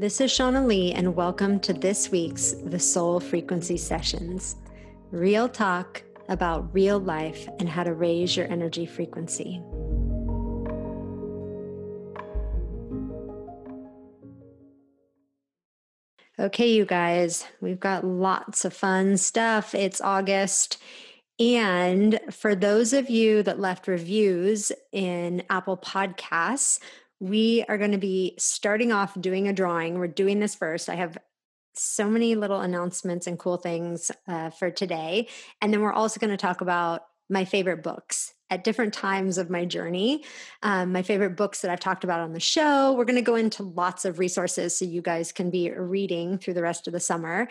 This is Shauna Lee, and welcome to this week's The Soul Frequency Sessions. Real talk about real life and how to raise your energy frequency. Okay, you guys, we've got lots of fun stuff. It's August. And for those of you that left reviews in Apple Podcasts, we are going to be starting off doing a drawing. We're doing this first. I have so many little announcements and cool things uh, for today. And then we're also going to talk about my favorite books at different times of my journey. Um, my favorite books that I've talked about on the show. We're going to go into lots of resources so you guys can be reading through the rest of the summer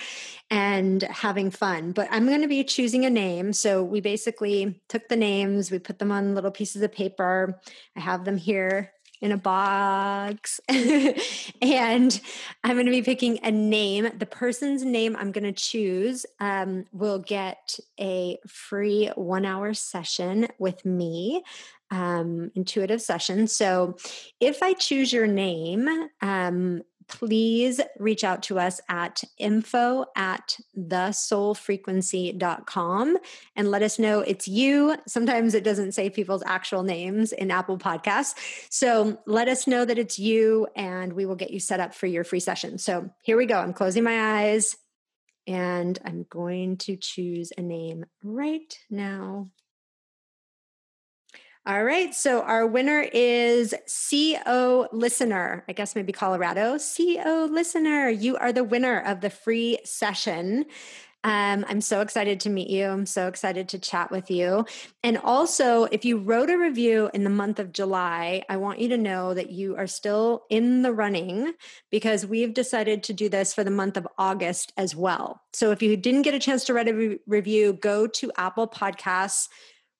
and having fun. But I'm going to be choosing a name. So we basically took the names, we put them on little pieces of paper. I have them here in a box. and I'm going to be picking a name. The person's name I'm going to choose um, will get a free one hour session with me. Um, intuitive session. So, if I choose your name, um, please reach out to us at info at thesoulfrequency.com and let us know it's you. Sometimes it doesn't say people's actual names in Apple Podcasts. So let us know that it's you and we will get you set up for your free session. So here we go. I'm closing my eyes and I'm going to choose a name right now. All right. So our winner is CO Listener. I guess maybe Colorado. CO Listener, you are the winner of the free session. Um, I'm so excited to meet you. I'm so excited to chat with you. And also, if you wrote a review in the month of July, I want you to know that you are still in the running because we've decided to do this for the month of August as well. So if you didn't get a chance to write a re- review, go to Apple Podcasts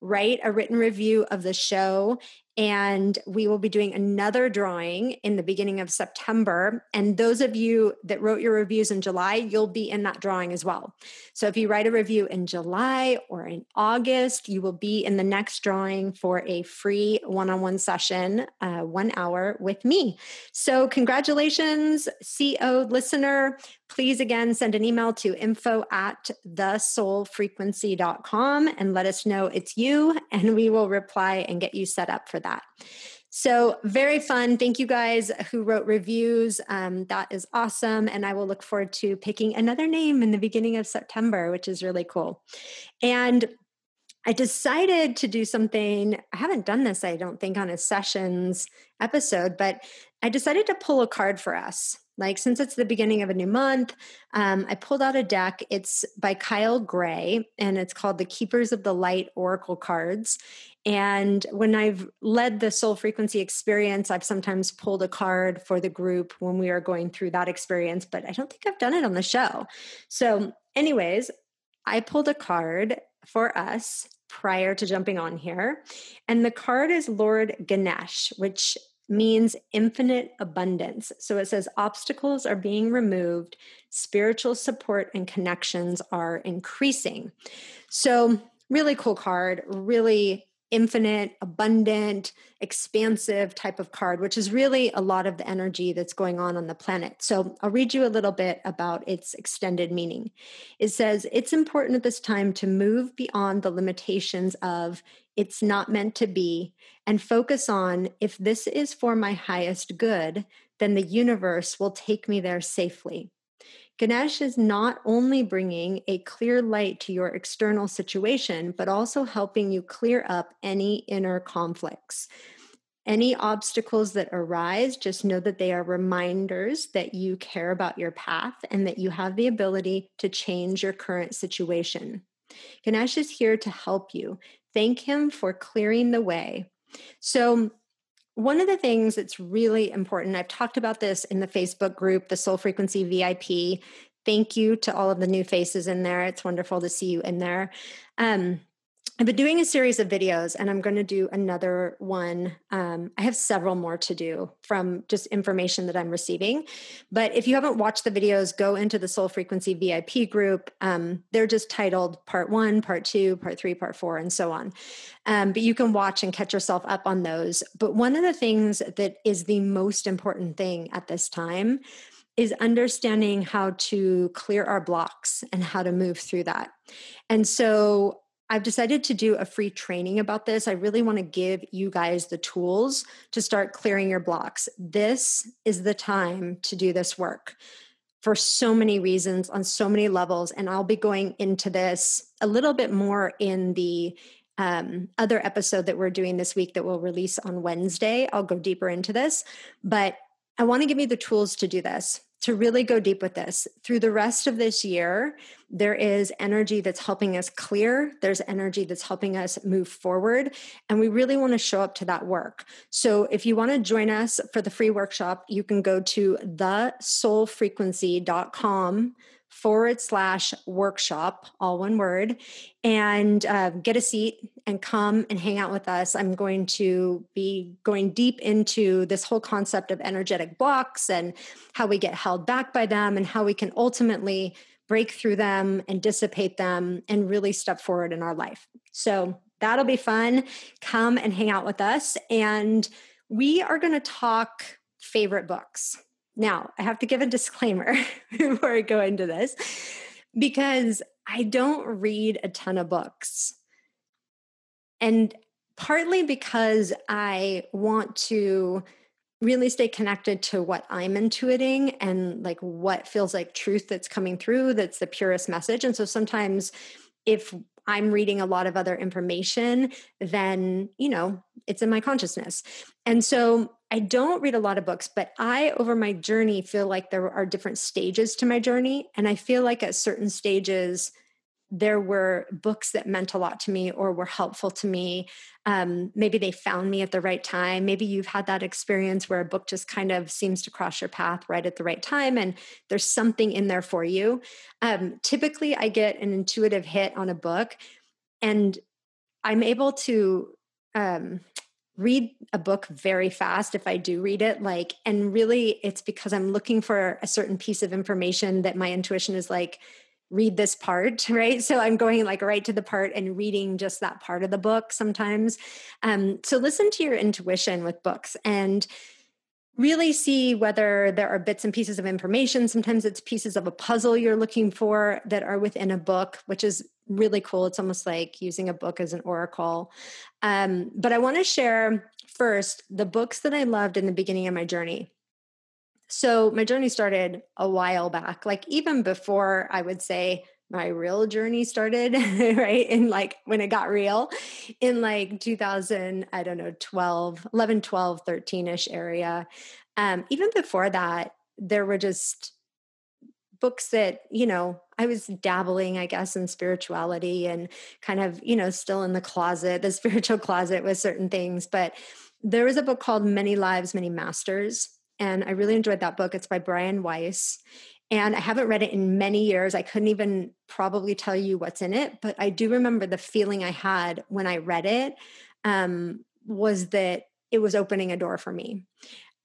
write a written review of the show and we will be doing another drawing in the beginning of September. And those of you that wrote your reviews in July, you'll be in that drawing as well. So if you write a review in July or in August, you will be in the next drawing for a free one on one session, uh, one hour with me. So congratulations, CO listener. Please again send an email to info at thesoulfrequency.com and let us know it's you, and we will reply and get you set up for that. So, very fun. Thank you guys who wrote reviews. Um, that is awesome. And I will look forward to picking another name in the beginning of September, which is really cool. And I decided to do something. I haven't done this, I don't think, on a sessions episode, but I decided to pull a card for us. Like, since it's the beginning of a new month, um, I pulled out a deck. It's by Kyle Gray, and it's called the Keepers of the Light Oracle Cards. And when I've led the soul frequency experience, I've sometimes pulled a card for the group when we are going through that experience, but I don't think I've done it on the show. So, anyways, I pulled a card for us prior to jumping on here. And the card is Lord Ganesh, which means infinite abundance. So it says obstacles are being removed, spiritual support and connections are increasing. So, really cool card, really infinite, abundant, expansive type of card, which is really a lot of the energy that's going on on the planet. So I'll read you a little bit about its extended meaning. It says, It's important at this time to move beyond the limitations of it's not meant to be and focus on if this is for my highest good, then the universe will take me there safely. Ganesh is not only bringing a clear light to your external situation, but also helping you clear up any inner conflicts. Any obstacles that arise, just know that they are reminders that you care about your path and that you have the ability to change your current situation. Ganesh is here to help you. Thank him for clearing the way. So, one of the things that's really important, I've talked about this in the Facebook group, the Soul Frequency VIP. Thank you to all of the new faces in there. It's wonderful to see you in there. Um, I've been doing a series of videos and I'm going to do another one. Um, I have several more to do from just information that I'm receiving. But if you haven't watched the videos, go into the Soul Frequency VIP group. Um, they're just titled part one, part two, part three, part four, and so on. Um, but you can watch and catch yourself up on those. But one of the things that is the most important thing at this time is understanding how to clear our blocks and how to move through that. And so I've decided to do a free training about this. I really want to give you guys the tools to start clearing your blocks. This is the time to do this work for so many reasons on so many levels. And I'll be going into this a little bit more in the um, other episode that we're doing this week that we'll release on Wednesday. I'll go deeper into this, but I want to give you the tools to do this to really go deep with this. Through the rest of this year there is energy that's helping us clear. There's energy that's helping us move forward. And we really want to show up to that work. So if you want to join us for the free workshop you can go to thesoulfrequency.com forward slash workshop, all one word, and uh, get a seat and come and hang out with us. I'm going to be going deep into this whole concept of energetic blocks and how we get held back by them and how we can ultimately break through them and dissipate them and really step forward in our life. So that'll be fun. Come and hang out with us. And we are going to talk favorite books. Now, I have to give a disclaimer before I go into this because I don't read a ton of books. And partly because I want to really stay connected to what I'm intuiting and like what feels like truth that's coming through that's the purest message. And so sometimes if I'm reading a lot of other information, then, you know, it's in my consciousness. And so I don't read a lot of books, but I, over my journey, feel like there are different stages to my journey. And I feel like at certain stages, there were books that meant a lot to me or were helpful to me. Um, maybe they found me at the right time. Maybe you've had that experience where a book just kind of seems to cross your path right at the right time and there's something in there for you. Um, typically, I get an intuitive hit on a book and I'm able to um, read a book very fast if I do read it. Like, and really it's because I'm looking for a certain piece of information that my intuition is like, read this part, right? So I'm going like right to the part and reading just that part of the book sometimes. Um, so listen to your intuition with books and really see whether there are bits and pieces of information. Sometimes it's pieces of a puzzle you're looking for that are within a book, which is really cool. It's almost like using a book as an oracle. Um, but I want to share first the books that I loved in the beginning of my journey. So my journey started a while back, like even before I would say my real journey started, right? In like when it got real in like 2000, I don't know, 12, 11, 12, 13 ish area. Um, even before that, there were just books that, you know, I was dabbling, I guess, in spirituality and kind of, you know, still in the closet, the spiritual closet with certain things. But there was a book called Many Lives, Many Masters and I really enjoyed that book. It's by Brian Weiss. And I haven't read it in many years. I couldn't even probably tell you what's in it, but I do remember the feeling I had when I read it um, was that it was opening a door for me.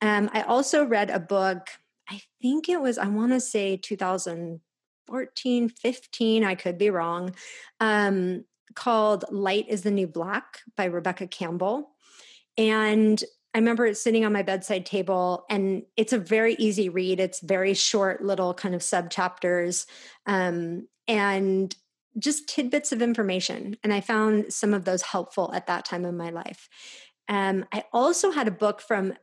Um, I also read a book, I think it was, I want to say 2014, 15, I could be wrong, um, called Light is the New Black by Rebecca Campbell. And I remember it sitting on my bedside table, and it's a very easy read. It's very short, little kind of sub chapters, um, and just tidbits of information. And I found some of those helpful at that time in my life. Um, I also had a book from,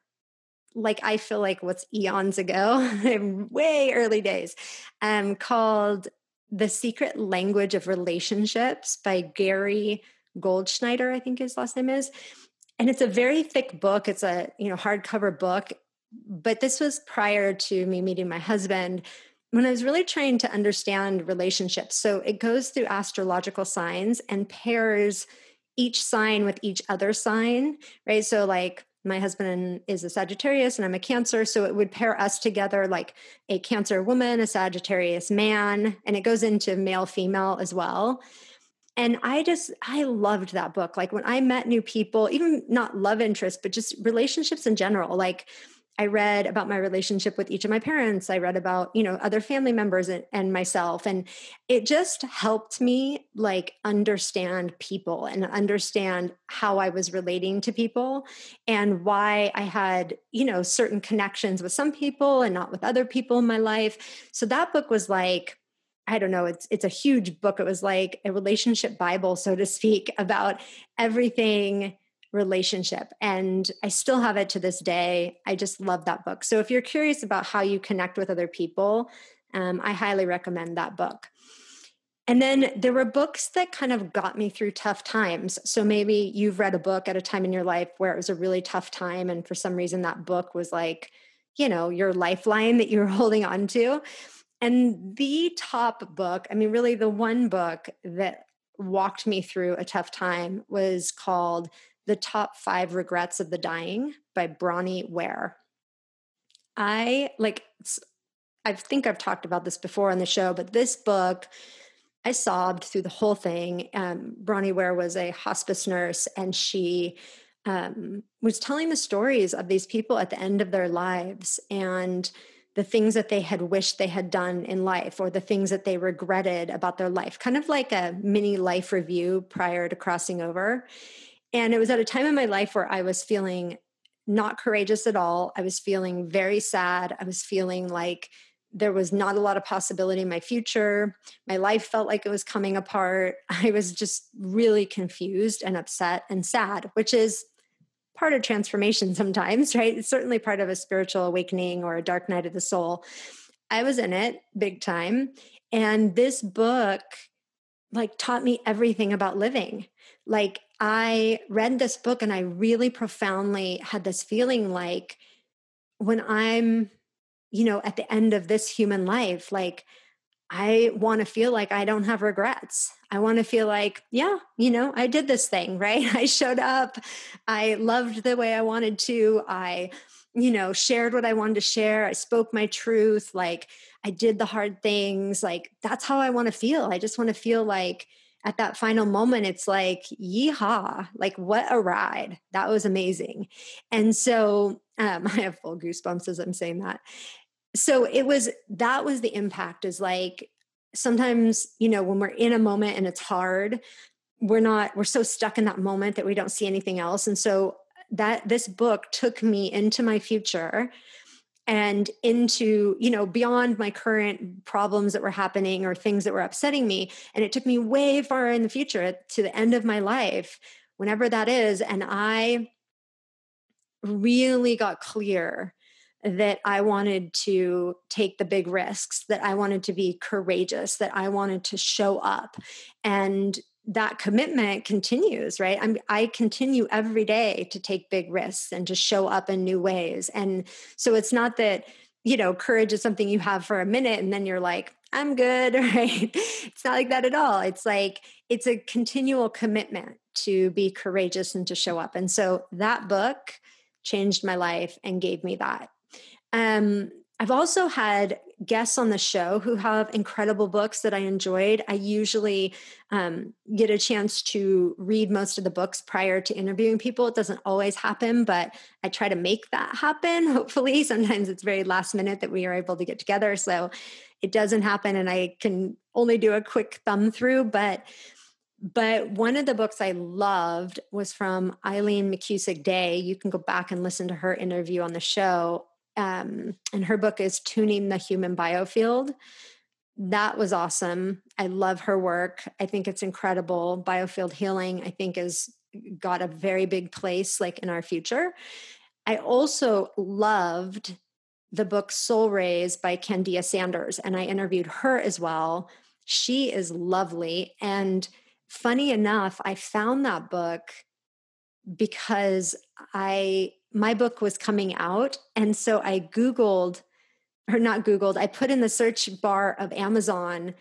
like, I feel like what's eons ago, way early days, um, called The Secret Language of Relationships by Gary Goldschneider, I think his last name is and it's a very thick book. It's a you know hardcover book. But this was prior to me meeting my husband when i was really trying to understand relationships. So it goes through astrological signs and pairs each sign with each other sign right? So like my husband is a Sagittarius and I'm a Cancer. So it would pair us together like a Cancer woman, a Sagittarius man, and it goes into male female as well and i just i loved that book like when i met new people even not love interest but just relationships in general like I read about my relationship with each of my parents. I read about, you know, other family members and, and, myself. And it just helped me like understand people and understand how I was relating to people and why I had, you know, certain connections with some people and not with other people in my life. So that book was like, I don't know, it's it's a huge book. It was like a relationship Bible, so to speak, about everything relationship. And I still have it to this day. I just love that book. So if you're curious about how you connect with other people, um, I highly recommend that book. And then there were books that kind of got me through tough times. So maybe you've read a book at a time in your life where it was a really tough time. And for some reason, that book was like, you know, your lifeline that you were holding on to. And the top book, I mean, really the one book that walked me through a tough time was called The Top Five Regrets of the Dying by Bronnie Ware. I like, I think I've talked about this before on the show, but this book, I sobbed through the whole thing. Um, Bronnie Ware was a hospice nurse and she um, was telling the stories of these people at the end of their lives. And the things that they had wished they had done in life or the things that they regretted about their life, kind of like a mini life review prior to crossing over. And it was at a time in my life where I was feeling not courageous at all. I was feeling very sad. I was feeling like there was not a lot of possibility in my future. My life felt like it was coming apart. I was just really confused and upset and sad, which is part of transformation sometimes, right? It's certainly part of a spiritual awakening or a dark night of the soul. I was in it big time. And this book, like, taught me everything about living. Like, I read this book and I really profoundly had this feeling like when I'm, you know, at the end of this human life, like, I want to feel like I don't have regrets. I want to feel like, yeah, you know, I did this thing, right? I showed up. I loved the way I wanted to. I, you know, shared what I wanted to share. I spoke my truth. Like I did the hard things. Like that's how I want to feel. I just want to feel like at that final moment, it's like, yeehaw, like what a ride. That was amazing. And so um, I have full goosebumps as I'm saying that so it was that was the impact is like sometimes you know when we're in a moment and it's hard we're not we're so stuck in that moment that we don't see anything else. And so that this book took me into my future and into you know beyond my current problems that were happening or things that were upsetting me. And it took me way far in the future to the end of my life whenever that is. And i really got clear that I wanted to take the big risks, that I wanted to be courageous, that I wanted to show up. And that commitment continues, right? I'm, I continue every day to take big risks and to show up in new ways. And so it's not that, you know, courage is something you have for a minute and then you're like, I'm good, right? It's not like that at all. It's like, it's a continual commitment to be courageous and to show up. And so that book changed my life and gave me that um, I've also had guests on the show who have incredible books that I enjoyed. I usually um, get a chance to read most of the books prior to interviewing people. It doesn't always happen, but I try to make that happen, hopefully. Sometimes it's very last minute that we are able to get together. So it doesn't happen, and I can only do a quick thumb through. But but one of the books I loved was from Eileen McKusick Day. You can go back and listen to her interview on the show um, and her book is Tuning the Human Biofield. That was awesome. I love her work. I think it's incredible. Biofield healing, I think, has got a very big place like in our future. I also loved the book Soul Rays by Candia Sanders, and I interviewed her as well. She is lovely. And funny enough, I found that book because I my book was coming out. And so I Googled, or not Googled, I put in the search bar of Amazon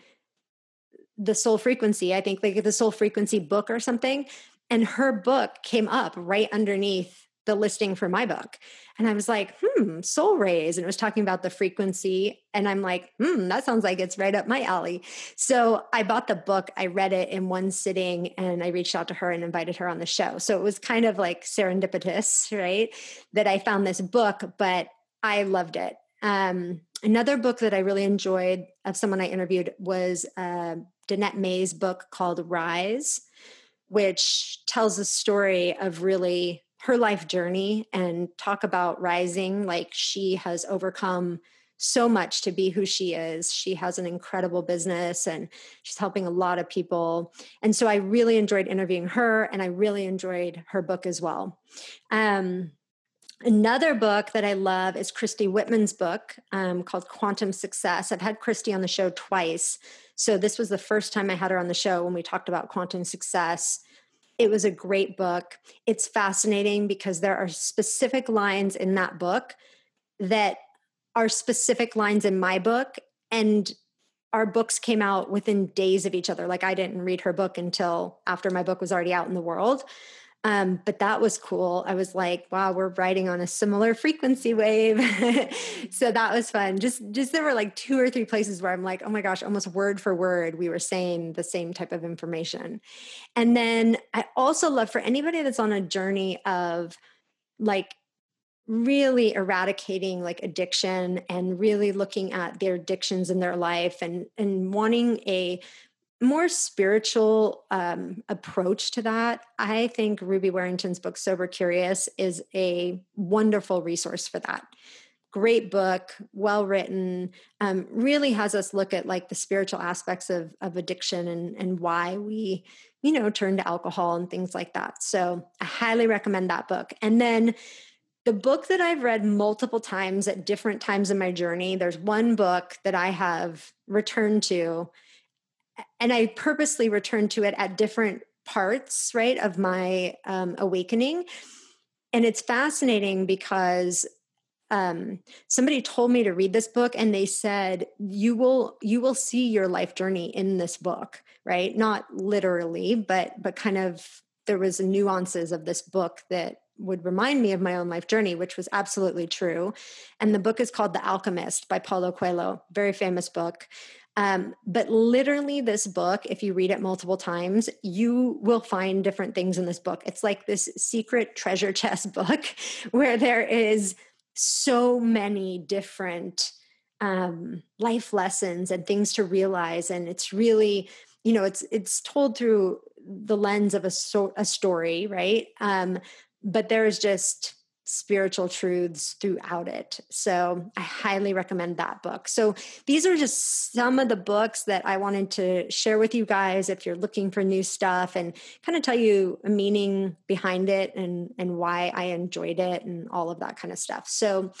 the soul frequency, I think like the soul frequency book or something. And her book came up right underneath the listing for my book. And I was like, hmm, soul rays. And it was talking about the frequency. And I'm like, hmm, that sounds like it's right up my alley. So I bought the book, I read it in one sitting, and I reached out to her and invited her on the show. So it was kind of like serendipitous, right? That I found this book, but I loved it. Um, another book that I really enjoyed of someone I interviewed was uh, Danette May's book called Rise, which tells a story of really her life journey and talk about rising. Like she has overcome so much to be who she is. She has an incredible business and she's helping a lot of people. And so I really enjoyed interviewing her and I really enjoyed her book as well. Um, Another book that I love is Christy Whitman's book um, called Quantum Success. I've had Christy on the show twice. So this was the first time I had her on the show when we talked about quantum success. It was a great book. It's fascinating because there are specific lines in that book that are specific lines in my book. And our books came out within days of each other. Like I didn't read her book until after my book was already out in the world. Um, but that was cool. I was like, wow, we're riding on a similar frequency wave. so that was fun. Just just there were like two or three places where I'm like, oh my gosh, almost word for word, we were saying the same type of information. And then I also love for anybody that's on a journey of like really eradicating like addiction and really looking at their addictions in their life and and wanting a more spiritual um, approach to that, I think Ruby Warrington's book, Sober Curious, is a wonderful resource for that. Great book, well written, um, really has us look at like the spiritual aspects of, of addiction and, and why we, you know, turn to alcohol and things like that. So I highly recommend that book. And then the book that I've read multiple times at different times in my journey, there's one book that I have returned to and I purposely returned to it at different parts, right, of my um, awakening. And it's fascinating because um, somebody told me to read this book and they said you will you will see your life journey in this book right? Not literally but but kind of there was nuances of this book that would remind me of my own life journey which was absolutely true. And the book is called the alchemist by paulo coelho very famous book um, but literally, this book, if you read it multiple times, you will find different things in this book. It's like this secret treasure chest book where there is so many different um, life lessons and things to realize. And it's really, you know, it's it's told through the lens of a, so, a story, right? Um, but there's just spiritual truths throughout it. So I highly recommend that book. So these are just some of the books that I wanted to share with you guys if you're looking for new stuff and kind of tell you a meaning behind it and and why I enjoyed it and all of that kind of stuff. So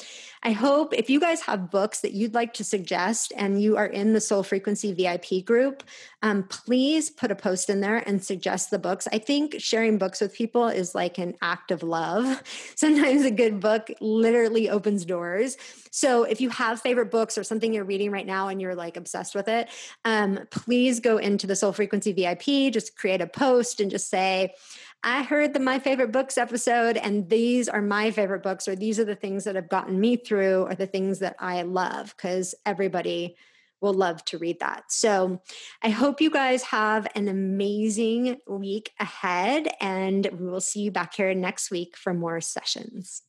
I hope if you guys have books that you'd like to suggest and you are in the Soul Frequency VIP group, um, please put a post in there and suggest the books. I think sharing books with people is like an act of love. Sometimes a good book literally opens doors. So if you have favorite books or something you're reading right now and you're like obsessed with it, um, please go into the Soul Frequency VIP, just create a post and just say, I heard the My Favorite Books episode, and these are my favorite books, or these are the things that have gotten me through, or the things that I love, because everybody will love to read that. So I hope you guys have an amazing week ahead, and we will see you back here next week for more sessions.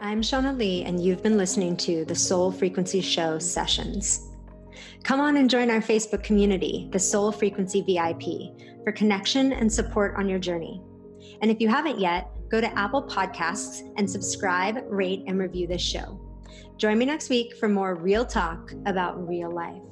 I'm Shauna Lee, and you've been listening to the Soul Frequency Show sessions. Come on and join our Facebook community, the Soul Frequency VIP, for connection and support on your journey. And if you haven't yet, go to Apple Podcasts and subscribe, rate, and review this show. Join me next week for more real talk about real life.